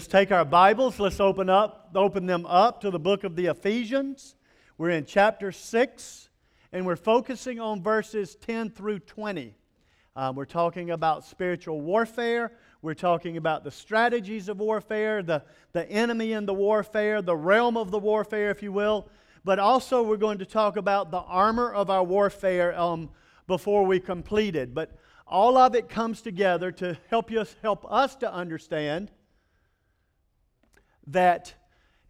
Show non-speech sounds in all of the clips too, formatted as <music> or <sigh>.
Let's take our Bibles, let's open up, open them up to the book of the Ephesians. We're in chapter 6, and we're focusing on verses 10 through 20. Um, we're talking about spiritual warfare. We're talking about the strategies of warfare, the, the enemy in the warfare, the realm of the warfare, if you will. But also, we're going to talk about the armor of our warfare um, before we complete it. But all of it comes together to help us, help us to understand that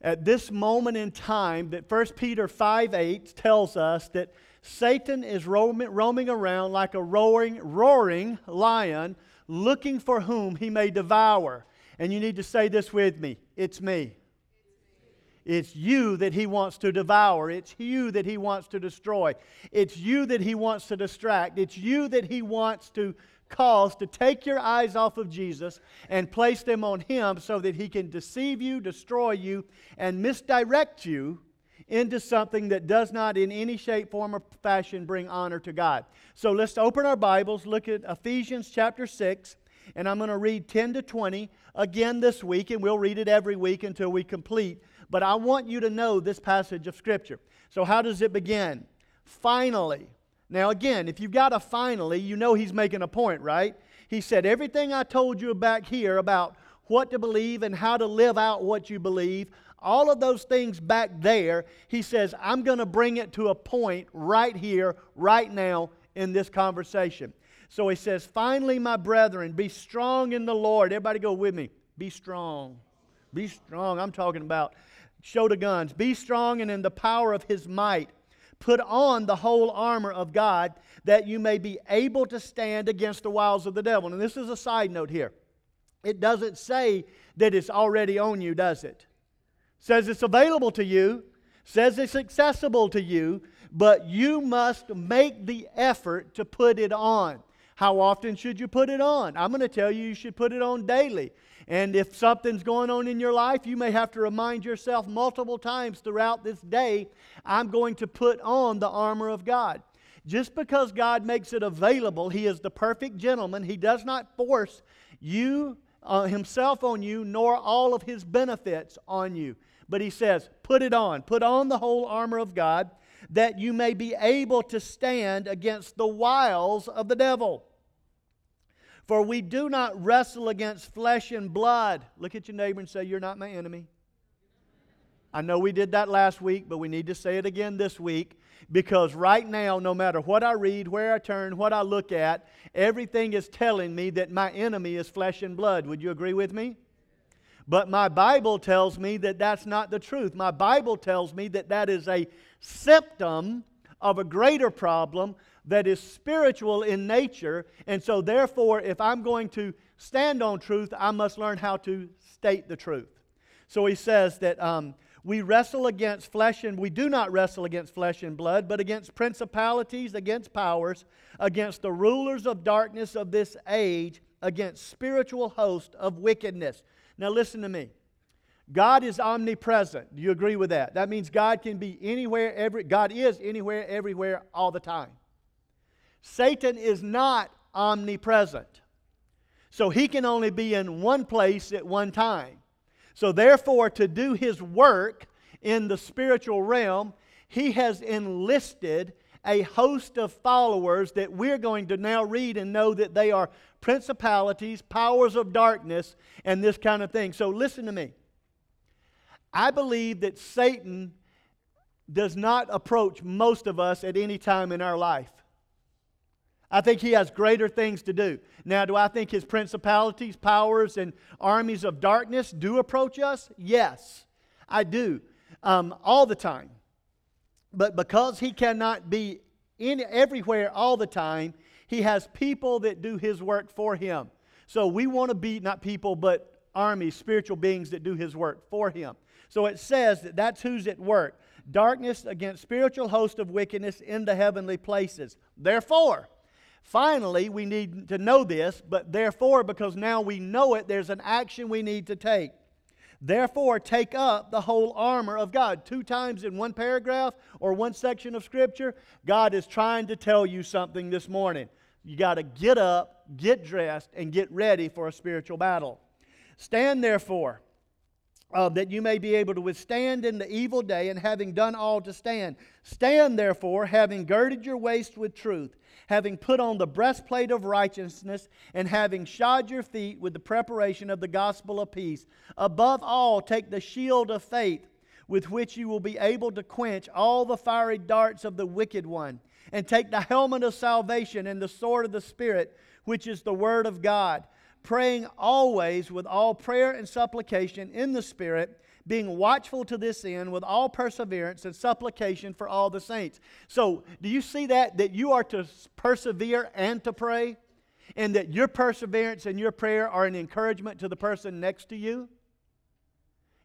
at this moment in time that 1 Peter 5 8 tells us that Satan is roaming, roaming around like a roaring, roaring lion looking for whom he may devour. And you need to say this with me it's me. It's you that he wants to devour. It's you that he wants to destroy. It's you that he wants to distract. It's you that he wants to cause to take your eyes off of Jesus and place them on him so that he can deceive you, destroy you, and misdirect you into something that does not in any shape, form, or fashion bring honor to God. So let's open our Bibles, look at Ephesians chapter 6, and I'm going to read 10 to 20 again this week, and we'll read it every week until we complete. But I want you to know this passage of Scripture. So, how does it begin? Finally. Now, again, if you've got a finally, you know he's making a point, right? He said, Everything I told you back here about what to believe and how to live out what you believe, all of those things back there, he says, I'm going to bring it to a point right here, right now, in this conversation. So he says, Finally, my brethren, be strong in the Lord. Everybody go with me. Be strong. Be strong. I'm talking about show the guns. Be strong and in the power of his might. Put on the whole armor of God that you may be able to stand against the wiles of the devil. And this is a side note here. It doesn't say that it's already on you, does it? says it's available to you, says it's accessible to you, but you must make the effort to put it on. How often should you put it on? I'm going to tell you, you should put it on daily. And if something's going on in your life, you may have to remind yourself multiple times throughout this day I'm going to put on the armor of God. Just because God makes it available, He is the perfect gentleman. He does not force you, uh, Himself on you, nor all of His benefits on you. But he says, Put it on. Put on the whole armor of God, that you may be able to stand against the wiles of the devil. For we do not wrestle against flesh and blood. Look at your neighbor and say, You're not my enemy. I know we did that last week, but we need to say it again this week because right now, no matter what I read, where I turn, what I look at, everything is telling me that my enemy is flesh and blood. Would you agree with me? But my Bible tells me that that's not the truth. My Bible tells me that that is a symptom of a greater problem that is spiritual in nature. And so, therefore, if I'm going to stand on truth, I must learn how to state the truth. So he says that um, we wrestle against flesh and we do not wrestle against flesh and blood, but against principalities, against powers, against the rulers of darkness of this age, against spiritual hosts of wickedness. Now, listen to me. God is omnipresent. Do you agree with that? That means God can be anywhere, every, God is anywhere, everywhere, all the time. Satan is not omnipresent. So he can only be in one place at one time. So, therefore, to do his work in the spiritual realm, he has enlisted a host of followers that we're going to now read and know that they are principalities, powers of darkness, and this kind of thing. So listen to me. I believe that Satan does not approach most of us at any time in our life. I think he has greater things to do. Now, do I think his principalities, powers, and armies of darkness do approach us? Yes, I do. Um, all the time. But because he cannot be in everywhere all the time, he has people that do his work for him. So we want to be not people, but armies, spiritual beings that do his work for him. So it says that that's who's at work. Darkness against spiritual host of wickedness in the heavenly places. Therefore, finally, we need to know this, but therefore, because now we know it, there's an action we need to take. Therefore, take up the whole armor of God. Two times in one paragraph or one section of Scripture, God is trying to tell you something this morning. You got to get up, get dressed, and get ready for a spiritual battle. Stand therefore, uh, that you may be able to withstand in the evil day, and having done all to stand. Stand therefore, having girded your waist with truth, having put on the breastplate of righteousness, and having shod your feet with the preparation of the gospel of peace. Above all, take the shield of faith, with which you will be able to quench all the fiery darts of the wicked one, and take the helmet of salvation and the sword of the Spirit, which is the word of God praying always with all prayer and supplication in the Spirit, being watchful to this end with all perseverance and supplication for all the saints. So, do you see that? That you are to persevere and to pray? And that your perseverance and your prayer are an encouragement to the person next to you?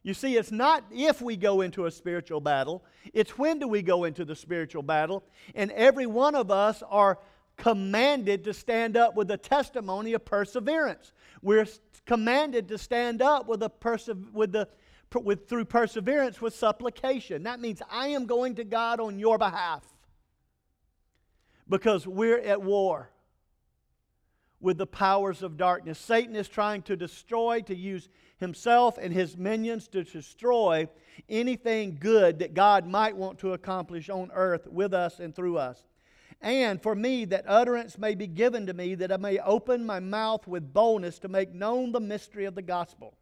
You see, it's not if we go into a spiritual battle, it's when do we go into the spiritual battle. And every one of us are commanded to stand up with a testimony of perseverance. We're commanded to stand up with, a perse- with the, with, through perseverance with supplication. That means I am going to God on your behalf because we're at war with the powers of darkness. Satan is trying to destroy, to use himself and his minions to destroy anything good that God might want to accomplish on earth with us and through us and for me that utterance may be given to me, that I may open my mouth with boldness to make known the mystery of the gospel,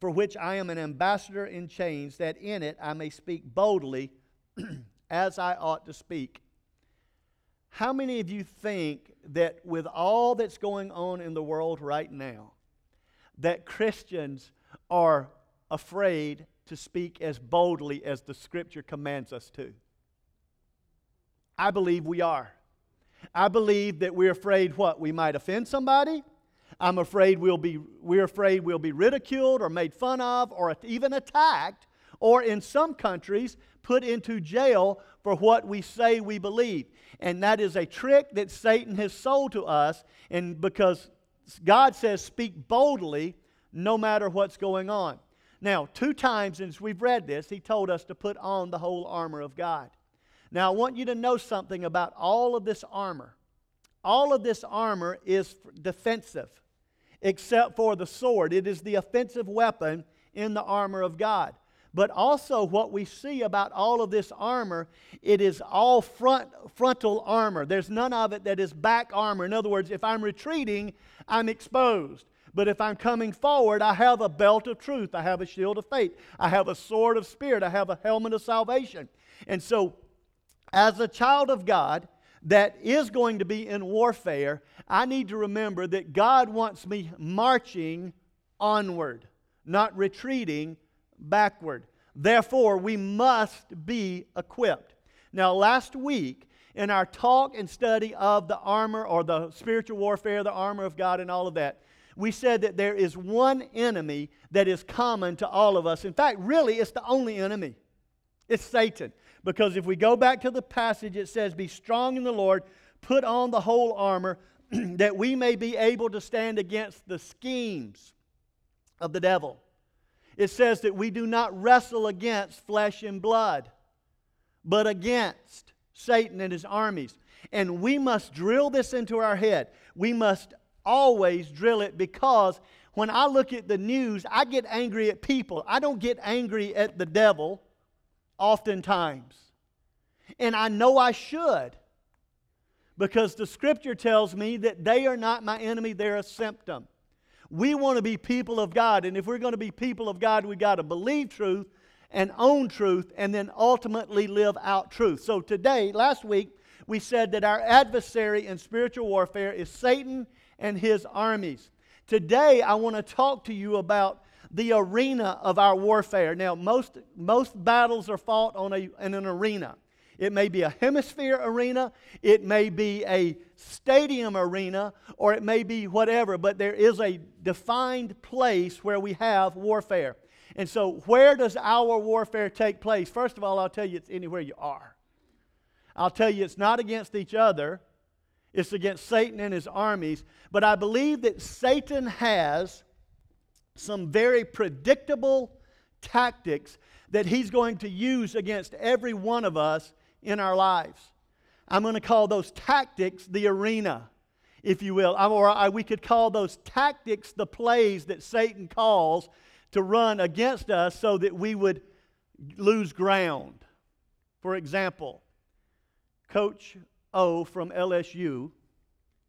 for which I am an ambassador in chains, that in it I may speak boldly <clears throat> as I ought to speak. How many of you think that with all that's going on in the world right now, that Christians are afraid to speak as boldly as the Scripture commands us to? I believe we are. I believe that we're afraid what? We might offend somebody. I'm afraid we'll be, we're afraid we'll be ridiculed or made fun of or even attacked, or in some countries, put into jail for what we say we believe. And that is a trick that Satan has sold to us. And because God says, speak boldly no matter what's going on. Now, two times since we've read this, he told us to put on the whole armor of God. Now, I want you to know something about all of this armor. All of this armor is defensive, except for the sword. It is the offensive weapon in the armor of God. But also, what we see about all of this armor, it is all front, frontal armor. There's none of it that is back armor. In other words, if I'm retreating, I'm exposed. But if I'm coming forward, I have a belt of truth. I have a shield of faith. I have a sword of spirit. I have a helmet of salvation. And so as a child of God that is going to be in warfare, I need to remember that God wants me marching onward, not retreating backward. Therefore, we must be equipped. Now, last week, in our talk and study of the armor or the spiritual warfare, the armor of God, and all of that, we said that there is one enemy that is common to all of us. In fact, really, it's the only enemy it's Satan. Because if we go back to the passage, it says, Be strong in the Lord, put on the whole armor, <clears throat> that we may be able to stand against the schemes of the devil. It says that we do not wrestle against flesh and blood, but against Satan and his armies. And we must drill this into our head. We must always drill it because when I look at the news, I get angry at people. I don't get angry at the devil oftentimes. And I know I should because the scripture tells me that they are not my enemy, they're a symptom. We want to be people of God, and if we're going to be people of God, we got to believe truth and own truth and then ultimately live out truth. So today, last week, we said that our adversary in spiritual warfare is Satan and his armies. Today, I want to talk to you about the arena of our warfare. Now, most, most battles are fought on a, in an arena. It may be a hemisphere arena, it may be a stadium arena, or it may be whatever, but there is a defined place where we have warfare. And so, where does our warfare take place? First of all, I'll tell you it's anywhere you are. I'll tell you it's not against each other, it's against Satan and his armies. But I believe that Satan has some very predictable tactics that he's going to use against every one of us in our lives. I'm going to call those tactics the arena, if you will. Or we could call those tactics the plays that Satan calls to run against us so that we would lose ground. For example, Coach O from LSU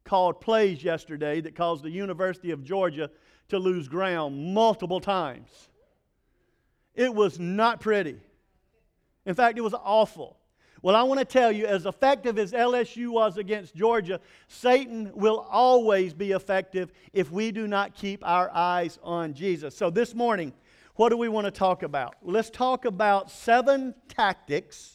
called plays yesterday that caused the University of Georgia to lose ground multiple times. It was not pretty. In fact, it was awful. Well, I want to tell you, as effective as LSU was against Georgia, Satan will always be effective if we do not keep our eyes on Jesus. So this morning, what do we want to talk about? Let's talk about seven tactics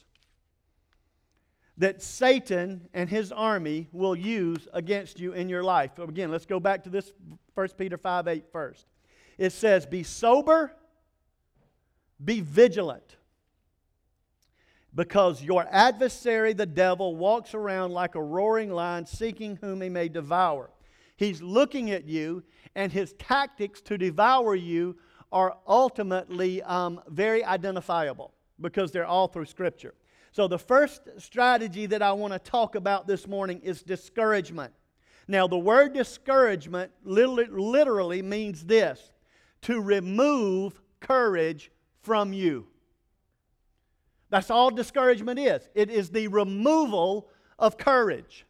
that Satan and his army will use against you in your life. So again, let's go back to this 1 Peter 5 8 first. It says, Be sober, be vigilant, because your adversary, the devil, walks around like a roaring lion seeking whom he may devour. He's looking at you, and his tactics to devour you are ultimately um, very identifiable because they're all through Scripture. So, the first strategy that I want to talk about this morning is discouragement. Now, the word discouragement literally means this to remove courage from you. That's all discouragement is it is the removal of courage.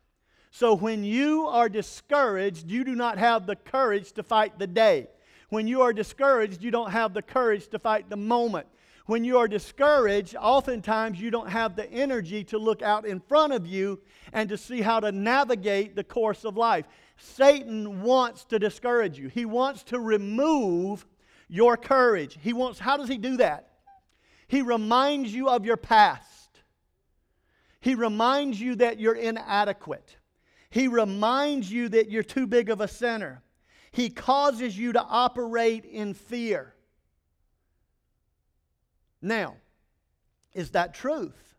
So, when you are discouraged, you do not have the courage to fight the day. When you are discouraged, you don't have the courage to fight the moment. When you are discouraged, oftentimes you don't have the energy to look out in front of you and to see how to navigate the course of life. Satan wants to discourage you. He wants to remove your courage. He wants, how does he do that? He reminds you of your past. He reminds you that you're inadequate. He reminds you that you're too big of a sinner. He causes you to operate in fear. Now, is that truth?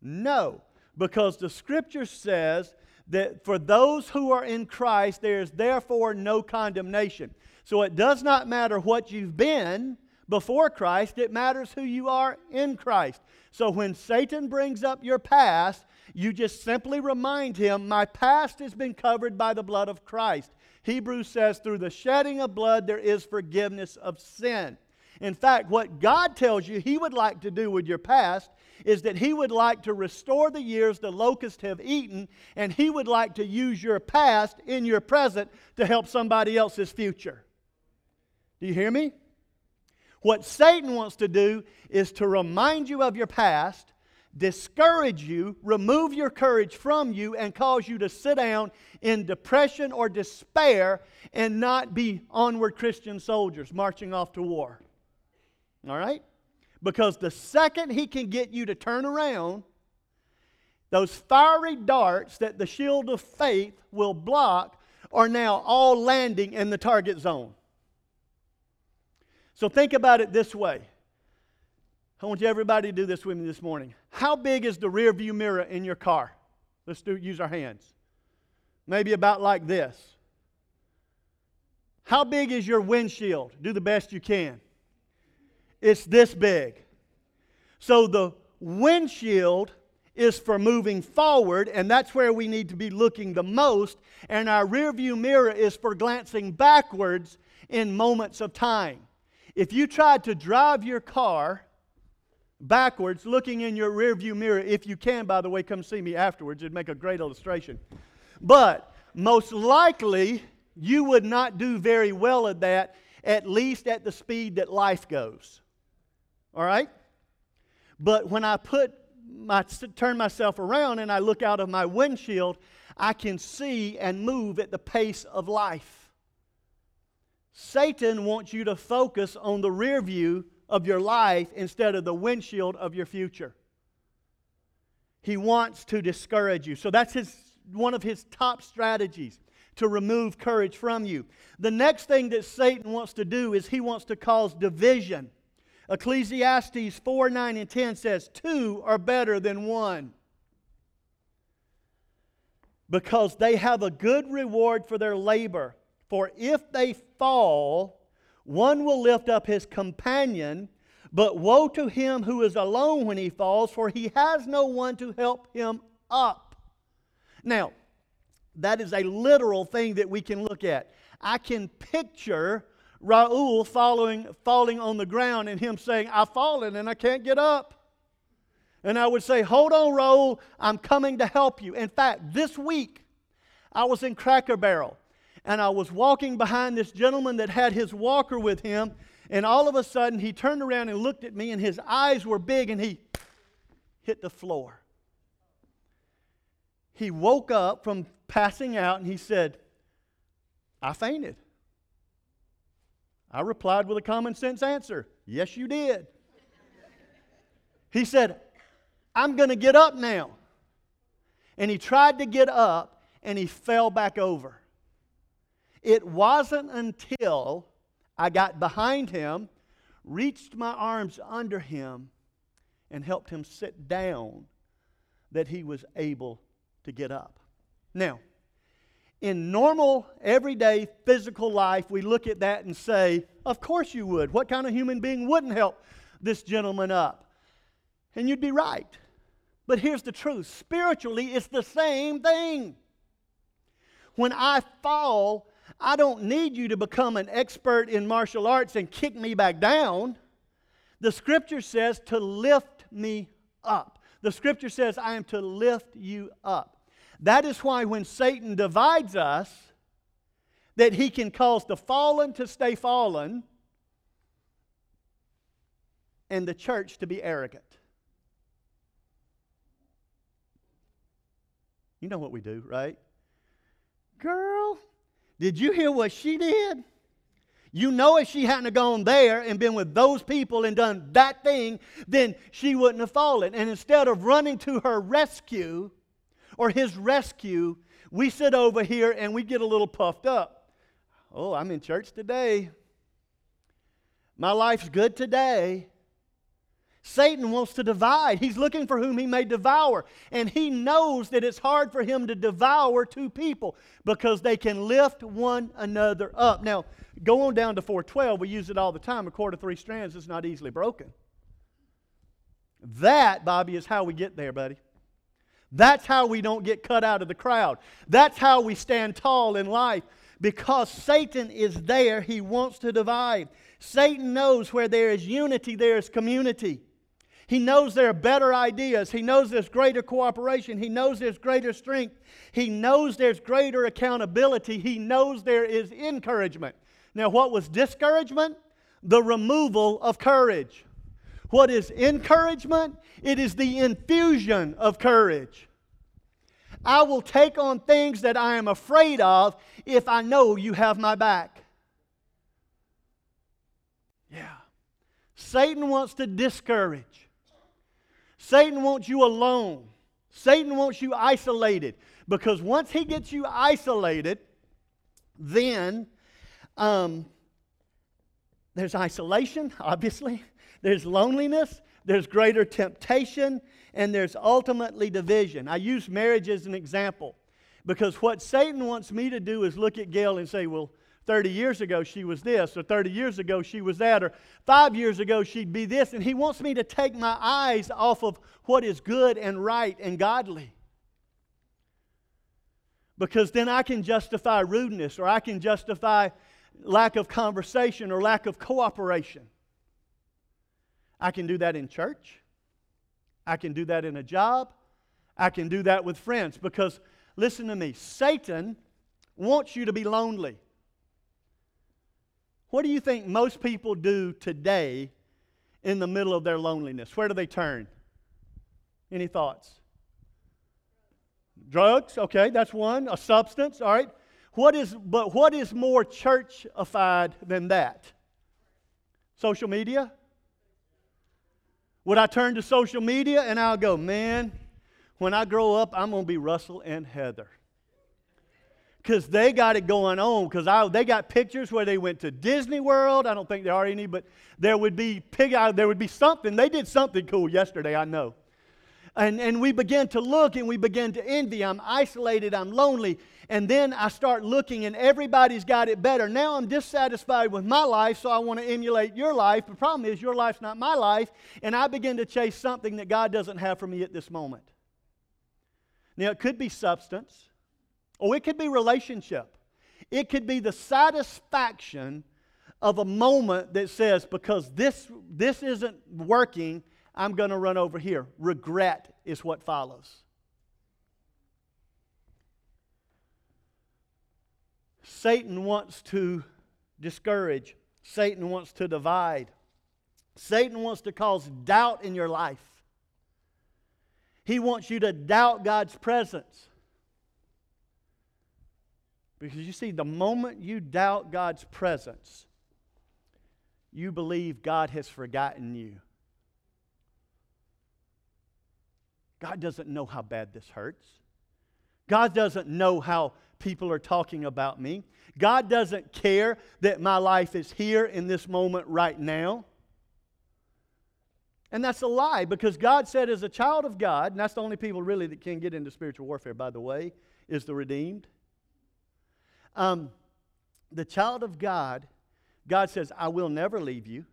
No, because the scripture says that for those who are in Christ, there is therefore no condemnation. So it does not matter what you've been before Christ, it matters who you are in Christ. So when Satan brings up your past, you just simply remind him, My past has been covered by the blood of Christ. Hebrews says, Through the shedding of blood, there is forgiveness of sin. In fact, what God tells you He would like to do with your past is that He would like to restore the years the locusts have eaten, and He would like to use your past in your present to help somebody else's future. Do you hear me? What Satan wants to do is to remind you of your past, discourage you, remove your courage from you, and cause you to sit down in depression or despair and not be onward Christian soldiers marching off to war. All right? Because the second he can get you to turn around, those fiery darts that the shield of faith will block are now all landing in the target zone. So think about it this way. I want you everybody to do this with me this morning. How big is the rear view mirror in your car? Let's do use our hands. Maybe about like this. How big is your windshield? Do the best you can. It's this big. So the windshield is for moving forward, and that's where we need to be looking the most. And our rearview mirror is for glancing backwards in moments of time. If you tried to drive your car backwards, looking in your rearview mirror, if you can, by the way, come see me afterwards. It'd make a great illustration. But most likely, you would not do very well at that, at least at the speed that life goes. All right? But when I put my turn myself around and I look out of my windshield, I can see and move at the pace of life. Satan wants you to focus on the rear view of your life instead of the windshield of your future. He wants to discourage you. So that's his, one of his top strategies to remove courage from you. The next thing that Satan wants to do is he wants to cause division. Ecclesiastes 4 9 and 10 says, Two are better than one because they have a good reward for their labor. For if they fall, one will lift up his companion, but woe to him who is alone when he falls, for he has no one to help him up. Now, that is a literal thing that we can look at. I can picture Raul falling, falling on the ground and him saying, I've fallen and I can't get up. And I would say, Hold on, Raul, I'm coming to help you. In fact, this week, I was in Cracker Barrel and I was walking behind this gentleman that had his walker with him. And all of a sudden, he turned around and looked at me, and his eyes were big, and he hit the floor. He woke up from passing out and he said, I fainted. I replied with a common sense answer Yes, you did. He said, I'm going to get up now. And he tried to get up and he fell back over. It wasn't until I got behind him, reached my arms under him, and helped him sit down that he was able to get up. Now, in normal, everyday physical life, we look at that and say, Of course you would. What kind of human being wouldn't help this gentleman up? And you'd be right. But here's the truth spiritually, it's the same thing. When I fall, I don't need you to become an expert in martial arts and kick me back down. The scripture says to lift me up. The scripture says, I am to lift you up. That is why when Satan divides us, that he can cause the fallen to stay fallen and the church to be arrogant. You know what we do, right? Girl, did you hear what she did? You know, if she hadn't have gone there and been with those people and done that thing, then she wouldn't have fallen. And instead of running to her rescue or his rescue, we sit over here and we get a little puffed up. Oh, I'm in church today. My life's good today. Satan wants to divide. He's looking for whom he may devour. And he knows that it's hard for him to devour two people because they can lift one another up. Now, go on down to 412. We use it all the time. A cord of three strands is not easily broken. That, Bobby, is how we get there, buddy. That's how we don't get cut out of the crowd. That's how we stand tall in life. Because Satan is there, he wants to divide. Satan knows where there is unity, there is community. He knows there are better ideas. He knows there's greater cooperation. He knows there's greater strength. He knows there's greater accountability. He knows there is encouragement. Now, what was discouragement? The removal of courage. What is encouragement? It is the infusion of courage. I will take on things that I am afraid of if I know you have my back. Yeah. Satan wants to discourage. Satan wants you alone. Satan wants you isolated. Because once he gets you isolated, then um, there's isolation, obviously, there's loneliness, there's greater temptation, and there's ultimately division. I use marriage as an example because what Satan wants me to do is look at Gail and say, well, 30 years ago she was this, or 30 years ago she was that, or five years ago she'd be this. And he wants me to take my eyes off of what is good and right and godly. Because then I can justify rudeness, or I can justify lack of conversation, or lack of cooperation. I can do that in church. I can do that in a job. I can do that with friends. Because, listen to me, Satan wants you to be lonely. What do you think most people do today in the middle of their loneliness? Where do they turn? Any thoughts? Drugs, okay, that's one. A substance, all right. What is, but what is more churchified than that? Social media? Would I turn to social media and I'll go, man, when I grow up, I'm going to be Russell and Heather because they got it going on. Because they got pictures where they went to Disney World. I don't think there are any, but there would be pig. Uh, there would be something. They did something cool yesterday. I know. And, and we begin to look and we begin to envy. I'm isolated, I'm lonely. And then I start looking and everybody's got it better. Now I'm dissatisfied with my life, so I want to emulate your life. The problem is, your life's not my life. And I begin to chase something that God doesn't have for me at this moment. Now, it could be substance, or it could be relationship. It could be the satisfaction of a moment that says, because this, this isn't working, I'm going to run over here. Regret is what follows. Satan wants to discourage, Satan wants to divide, Satan wants to cause doubt in your life. He wants you to doubt God's presence. Because you see, the moment you doubt God's presence, you believe God has forgotten you. God doesn't know how bad this hurts. God doesn't know how people are talking about me. God doesn't care that my life is here in this moment right now. And that's a lie because God said, as a child of God, and that's the only people really that can get into spiritual warfare, by the way, is the redeemed. Um, the child of God, God says, I will never leave you,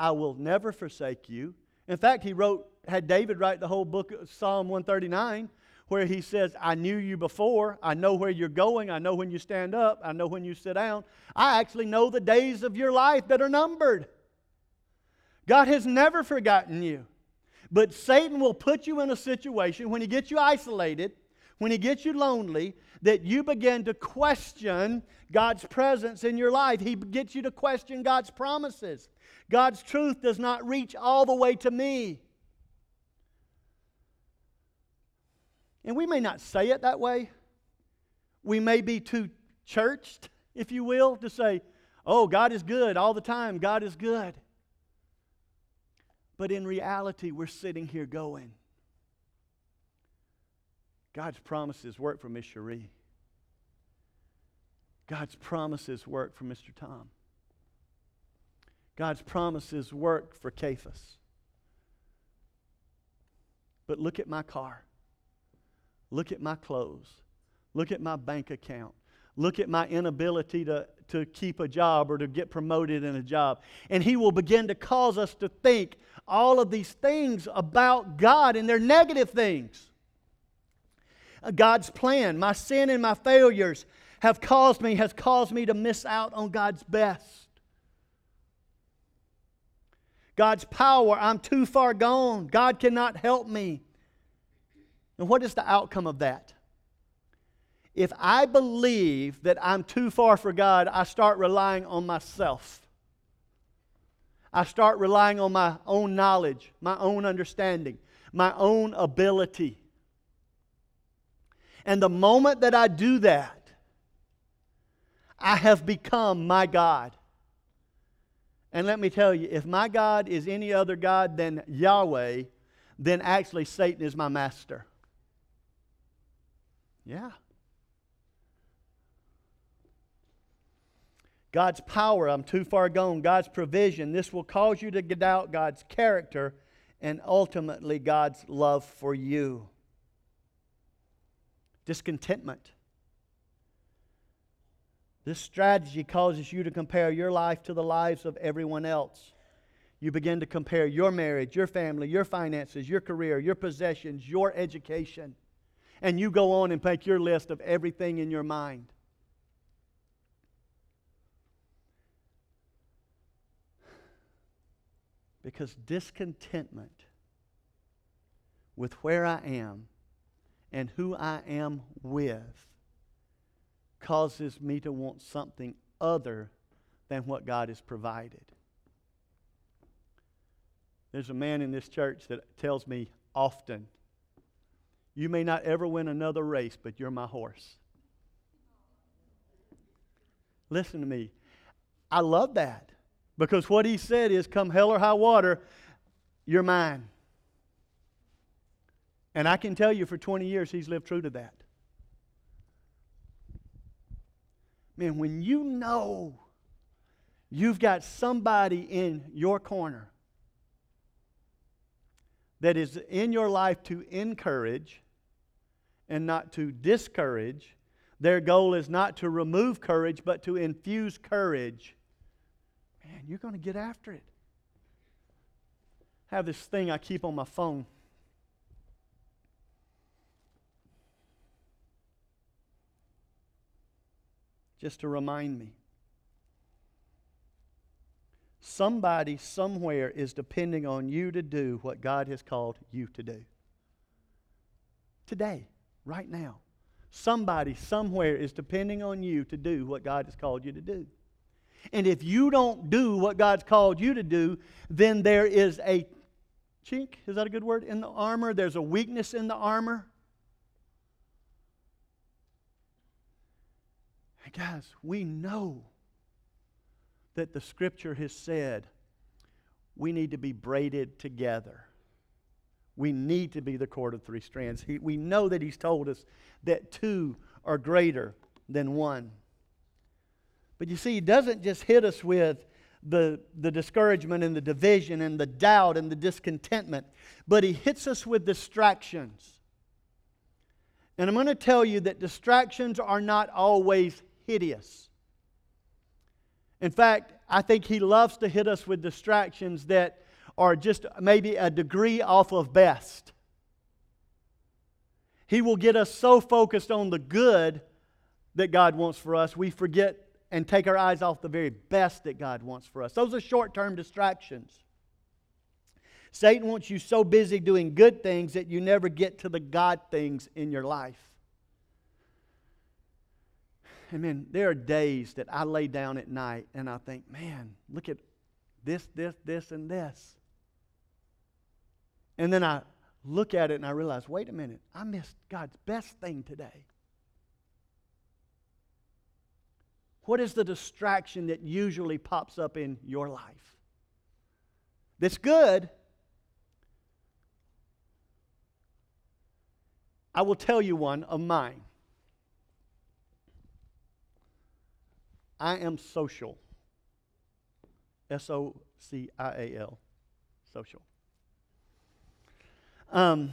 I will never forsake you. In fact, he wrote, had David write the whole book of Psalm 139 where he says, I knew you before. I know where you're going. I know when you stand up. I know when you sit down. I actually know the days of your life that are numbered. God has never forgotten you. But Satan will put you in a situation when he gets you isolated, when he gets you lonely, that you begin to question God's presence in your life. He gets you to question God's promises. God's truth does not reach all the way to me. And we may not say it that way. We may be too churched, if you will, to say, oh, God is good all the time. God is good. But in reality, we're sitting here going, God's promises work for Miss Cherie. God's promises work for Mr. Tom. God's promises work for Cephas. But look at my car. Look at my clothes. Look at my bank account. Look at my inability to, to keep a job or to get promoted in a job. And He will begin to cause us to think all of these things about God, and they're negative things. Uh, God's plan, my sin and my failures have caused me, has caused me to miss out on God's best. God's power, I'm too far gone. God cannot help me. And what is the outcome of that? If I believe that I'm too far for God, I start relying on myself. I start relying on my own knowledge, my own understanding, my own ability. And the moment that I do that, I have become my God. And let me tell you, if my God is any other God than Yahweh, then actually Satan is my master. Yeah. God's power, I'm too far gone. God's provision, this will cause you to doubt God's character and ultimately God's love for you. Discontentment. This strategy causes you to compare your life to the lives of everyone else. You begin to compare your marriage, your family, your finances, your career, your possessions, your education and you go on and make your list of everything in your mind. Because discontentment with where I am and who I am with causes me to want something other than what God has provided. There's a man in this church that tells me often you may not ever win another race, but you're my horse. Listen to me. I love that because what he said is come hell or high water, you're mine. And I can tell you for 20 years he's lived true to that. Man, when you know you've got somebody in your corner that is in your life to encourage and not to discourage. Their goal is not to remove courage, but to infuse courage. Man, you're going to get after it. I have this thing I keep on my phone. Just to remind me. Somebody somewhere is depending on you to do what God has called you to do. Today, right now. Somebody somewhere is depending on you to do what God has called you to do. And if you don't do what God's called you to do, then there is a chink, is that a good word, in the armor? There's a weakness in the armor. And guys, we know that the scripture has said we need to be braided together. We need to be the cord of three strands. He, we know that He's told us that two are greater than one. But you see, He doesn't just hit us with the, the discouragement and the division and the doubt and the discontentment, but He hits us with distractions. And I'm going to tell you that distractions are not always hideous. In fact, I think He loves to hit us with distractions that are just maybe a degree off of best. He will get us so focused on the good that God wants for us, we forget and take our eyes off the very best that God wants for us. Those are short term distractions. Satan wants you so busy doing good things that you never get to the God things in your life. I mean, there are days that I lay down at night and I think, man, look at this, this, this, and this. And then I look at it and I realize, wait a minute, I missed God's best thing today. What is the distraction that usually pops up in your life? That's good. I will tell you one of mine. I am social. S O C I A L. Social. Um,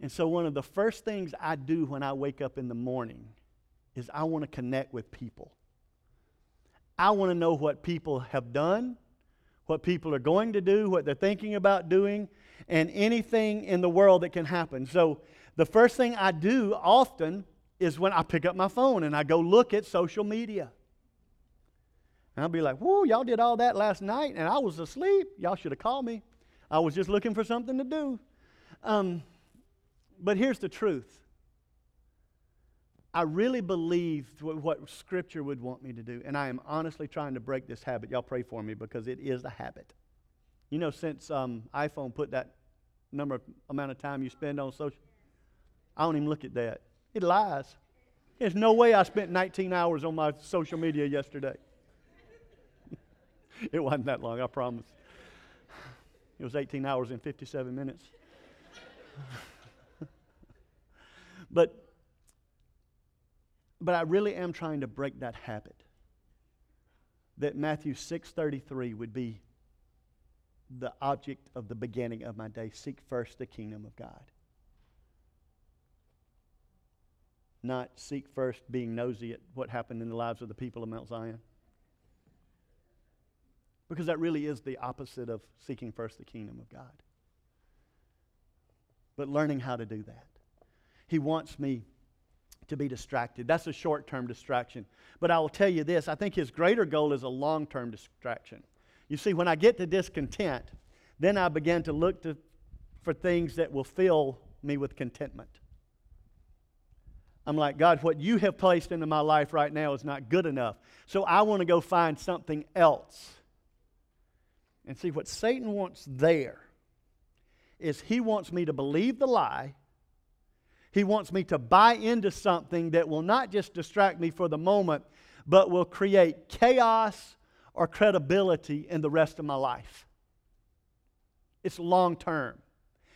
and so, one of the first things I do when I wake up in the morning is I want to connect with people. I want to know what people have done, what people are going to do, what they're thinking about doing, and anything in the world that can happen. So, the first thing I do often is when I pick up my phone and I go look at social media. And I'll be like, whoa, y'all did all that last night and I was asleep. Y'all should have called me. I was just looking for something to do. Um, but here's the truth I really believe what Scripture would want me to do, and I am honestly trying to break this habit. Y'all pray for me because it is a habit. You know, since um, iPhone put that number amount of time you spend on social, I don't even look at that. It lies. There's no way I spent 19 hours on my social media yesterday. <laughs> it wasn't that long, I promise. It was 18 hours and 57 minutes. <laughs> but but I really am trying to break that habit. That Matthew 6:33 would be the object of the beginning of my day. Seek first the kingdom of God. Not seek first being nosy at what happened in the lives of the people of Mount Zion. Because that really is the opposite of seeking first the kingdom of God. But learning how to do that. He wants me to be distracted. That's a short term distraction. But I will tell you this I think his greater goal is a long term distraction. You see, when I get to discontent, then I begin to look to, for things that will fill me with contentment. I'm like, God, what you have placed into my life right now is not good enough. So I want to go find something else. And see, what Satan wants there is he wants me to believe the lie. He wants me to buy into something that will not just distract me for the moment, but will create chaos or credibility in the rest of my life. It's long term.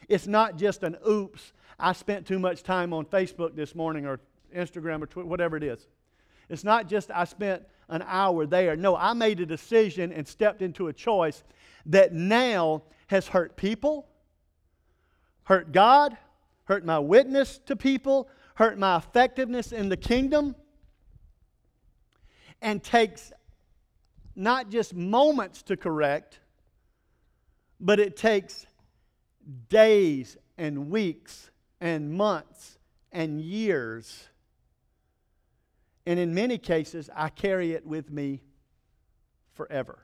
It's not just an oops, I spent too much time on Facebook this morning or Instagram or Twitter, whatever it is. It's not just I spent an hour there. No, I made a decision and stepped into a choice that now has hurt people, hurt God, hurt my witness to people, hurt my effectiveness in the kingdom, and takes not just moments to correct, but it takes days and weeks and months and years. And in many cases, I carry it with me forever.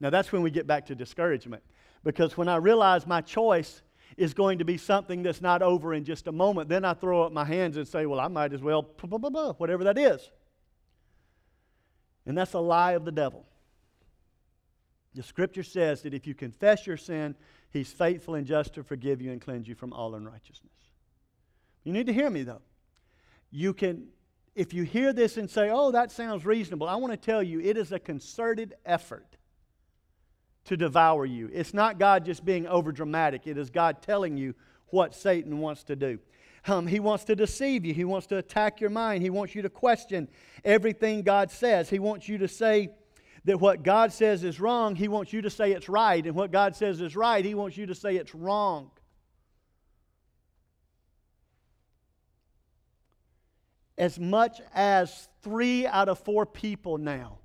Now, that's when we get back to discouragement. Because when I realize my choice is going to be something that's not over in just a moment, then I throw up my hands and say, well, I might as well, blah, blah, blah, whatever that is. And that's a lie of the devil. The scripture says that if you confess your sin, he's faithful and just to forgive you and cleanse you from all unrighteousness. You need to hear me, though. You can, if you hear this and say, oh, that sounds reasonable, I want to tell you it is a concerted effort to devour you. It's not God just being over dramatic, it is God telling you what Satan wants to do. Um, he wants to deceive you. He wants to attack your mind. He wants you to question everything God says. He wants you to say that what God says is wrong. He wants you to say it's right. And what God says is right, He wants you to say it's wrong. As much as three out of four people now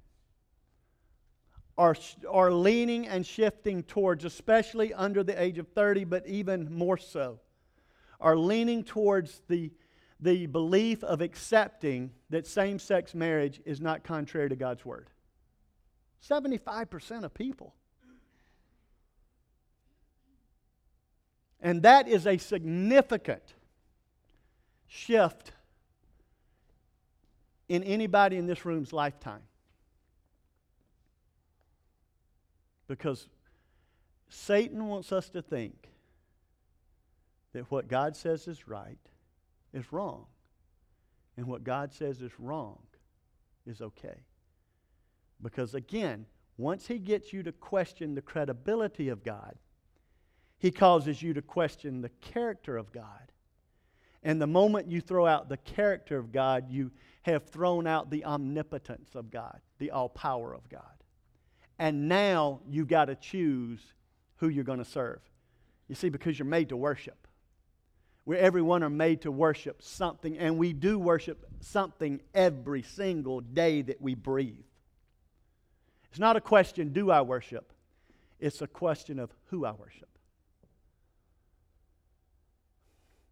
are, are leaning and shifting towards, especially under the age of 30, but even more so, are leaning towards the, the belief of accepting that same sex marriage is not contrary to God's word. 75% of people. And that is a significant shift in anybody in this room's lifetime. Because Satan wants us to think that what God says is right is wrong, and what God says is wrong is okay. Because again, once he gets you to question the credibility of God, he causes you to question the character of God. And the moment you throw out the character of God, you have thrown out the omnipotence of God, the all power of God. And now you've got to choose who you're going to serve. You see, because you're made to worship. We everyone are made to worship something, and we do worship something every single day that we breathe. It's not a question, do I worship? It's a question of who I worship.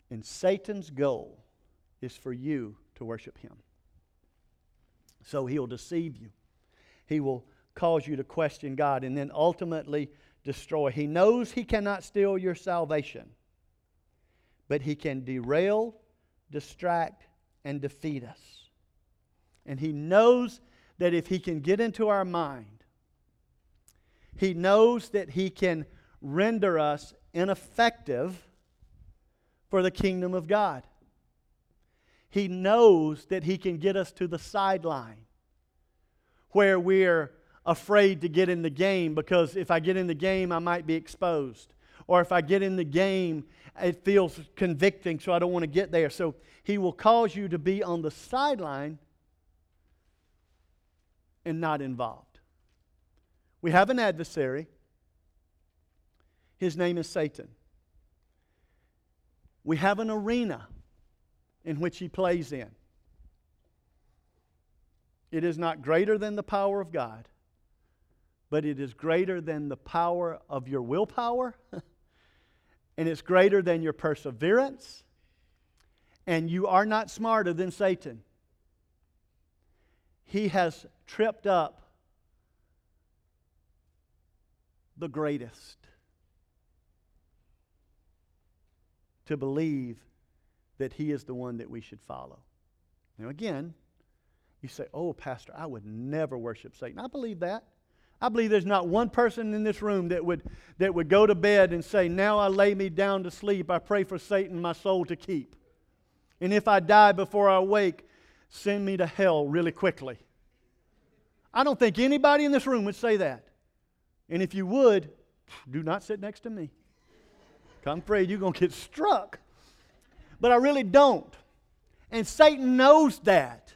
And Satan's goal is for you to worship him. So he'll deceive you. He will cause you to question God and then ultimately destroy. He knows he cannot steal your salvation, but he can derail, distract, and defeat us. And he knows that if he can get into our mind, he knows that he can render us ineffective for the kingdom of God. He knows that he can get us to the sideline where we're afraid to get in the game because if I get in the game, I might be exposed. Or if I get in the game, it feels convicting, so I don't want to get there. So he will cause you to be on the sideline and not involved. We have an adversary. His name is Satan. We have an arena in which he plays in. It is not greater than the power of God but it is greater than the power of your willpower, <laughs> and it's greater than your perseverance, and you are not smarter than Satan. He has tripped up the greatest to believe that he is the one that we should follow. Now, again, you say, Oh, Pastor, I would never worship Satan. I believe that. I believe there's not one person in this room that would, that would go to bed and say, Now I lay me down to sleep. I pray for Satan, my soul to keep. And if I die before I wake, send me to hell really quickly. I don't think anybody in this room would say that. And if you would, do not sit next to me. I'm afraid you're going to get struck. But I really don't. And Satan knows that.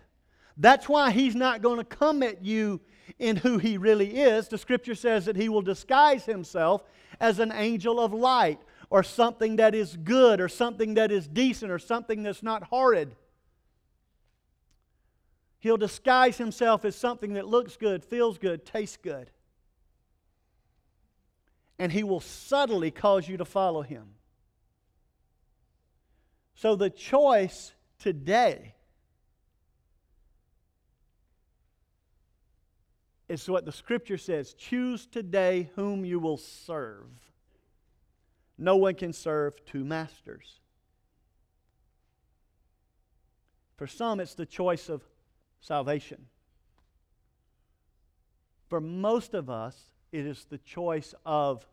That's why he's not going to come at you in who he really is, the scripture says that he will disguise himself as an angel of light or something that is good or something that is decent or something that's not horrid. He'll disguise himself as something that looks good, feels good, tastes good. And he will subtly cause you to follow him. So the choice today is what the scripture says choose today whom you will serve. No one can serve two masters. For some, it's the choice of salvation. For most of us, it is the choice of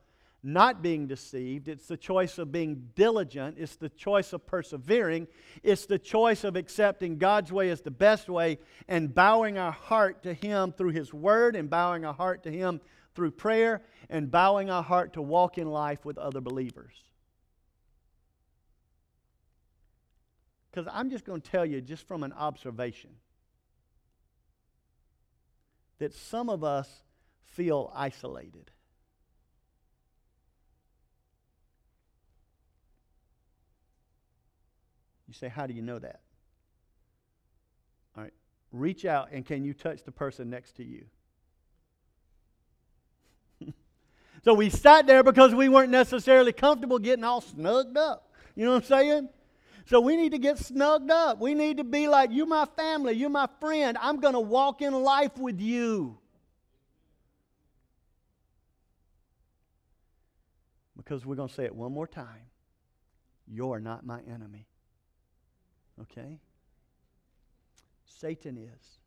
not being deceived. It's the choice of being diligent. It's the choice of persevering. It's the choice of accepting God's way as the best way and bowing our heart to Him through His Word and bowing our heart to Him through prayer and bowing our heart to walk in life with other believers. Because I'm just going to tell you, just from an observation, that some of us feel isolated. You say, How do you know that? All right. Reach out and can you touch the person next to you? <laughs> so we sat there because we weren't necessarily comfortable getting all snugged up. You know what I'm saying? So we need to get snugged up. We need to be like, You're my family, you're my friend. I'm going to walk in life with you. Because we're going to say it one more time You're not my enemy. Okay? Satan is.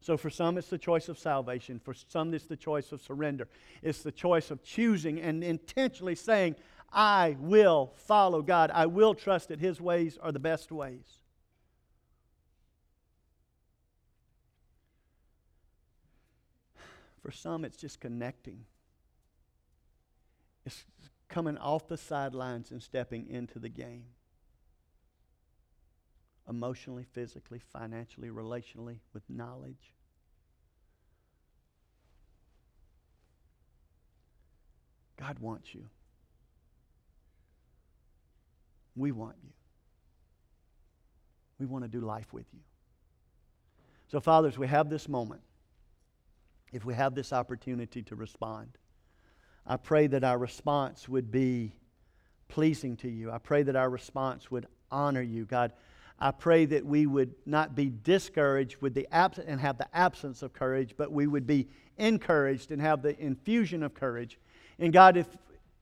So for some, it's the choice of salvation. For some, it's the choice of surrender. It's the choice of choosing and intentionally saying, I will follow God. I will trust that His ways are the best ways. For some, it's just connecting. It's coming off the sidelines and stepping into the game emotionally, physically, financially, relationally, with knowledge. God wants you. We want you. We want to do life with you. So, fathers, we have this moment. If we have this opportunity to respond, I pray that our response would be pleasing to you. I pray that our response would honor you. God, I pray that we would not be discouraged with the abs- and have the absence of courage, but we would be encouraged and have the infusion of courage. And God, if,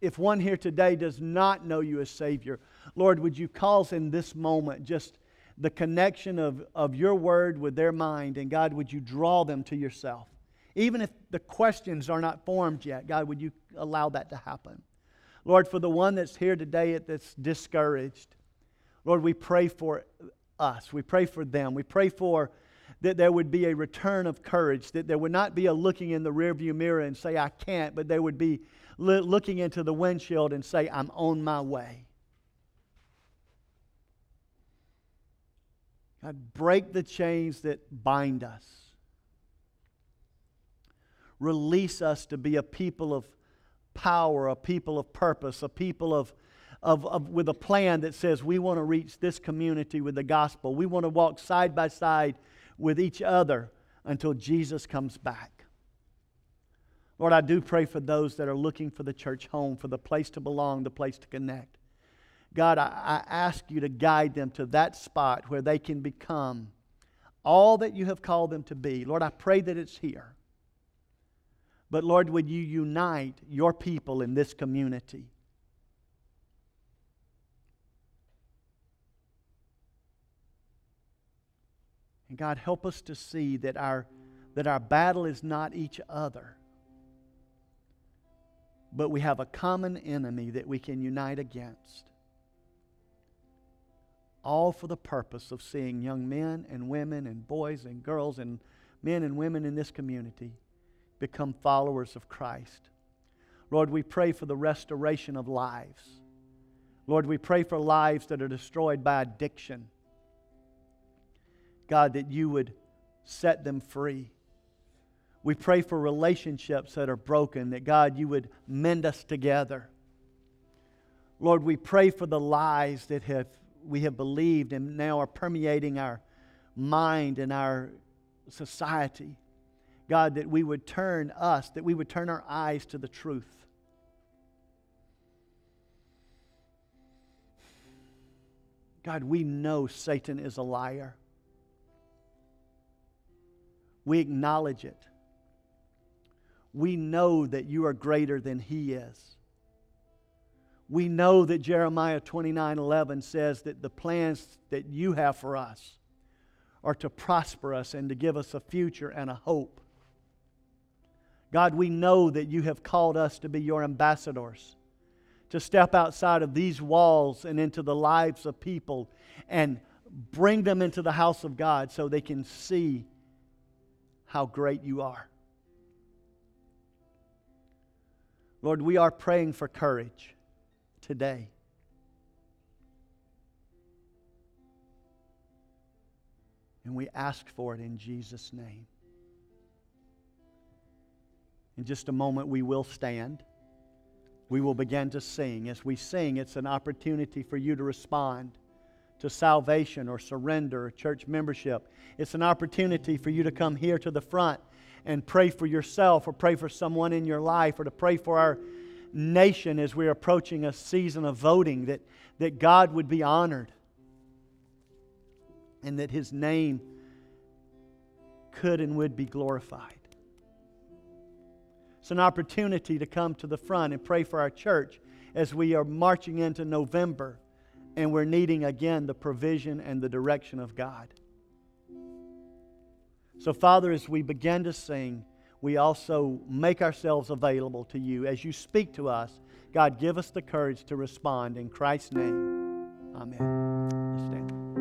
if one here today does not know you as Savior, Lord, would you cause in this moment just the connection of, of your word with their mind? And God, would you draw them to yourself? Even if the questions are not formed yet, God, would you allow that to happen? Lord, for the one that's here today that's discouraged, Lord, we pray for us. We pray for them. We pray for that there would be a return of courage, that there would not be a looking in the rearview mirror and say, I can't, but they would be looking into the windshield and say, I'm on my way. God, break the chains that bind us. Release us to be a people of power, a people of purpose, a people of of, of, with a plan that says we want to reach this community with the gospel. We want to walk side by side with each other until Jesus comes back. Lord, I do pray for those that are looking for the church home, for the place to belong, the place to connect. God, I, I ask you to guide them to that spot where they can become all that you have called them to be. Lord, I pray that it's here. But Lord, would you unite your people in this community? And God, help us to see that our, that our battle is not each other, but we have a common enemy that we can unite against. All for the purpose of seeing young men and women and boys and girls and men and women in this community become followers of Christ. Lord, we pray for the restoration of lives. Lord, we pray for lives that are destroyed by addiction God, that you would set them free. We pray for relationships that are broken, that God, you would mend us together. Lord, we pray for the lies that have, we have believed and now are permeating our mind and our society. God, that we would turn us, that we would turn our eyes to the truth. God, we know Satan is a liar. We acknowledge it. we know that you are greater than he is. We know that Jeremiah 29 11 says that the plans that you have for us are to prosper us and to give us a future and a hope. God, we know that you have called us to be your ambassadors, to step outside of these walls and into the lives of people and bring them into the house of God so they can see how great you are. Lord, we are praying for courage today. And we ask for it in Jesus' name. In just a moment, we will stand. We will begin to sing. As we sing, it's an opportunity for you to respond to salvation or surrender or church membership. It's an opportunity for you to come here to the front and pray for yourself or pray for someone in your life or to pray for our nation as we're approaching a season of voting, that, that God would be honored and that His name could and would be glorified. It's an opportunity to come to the front and pray for our church as we are marching into November and we're needing again the provision and the direction of God. So, Father, as we begin to sing, we also make ourselves available to you. As you speak to us, God, give us the courage to respond. In Christ's name, amen.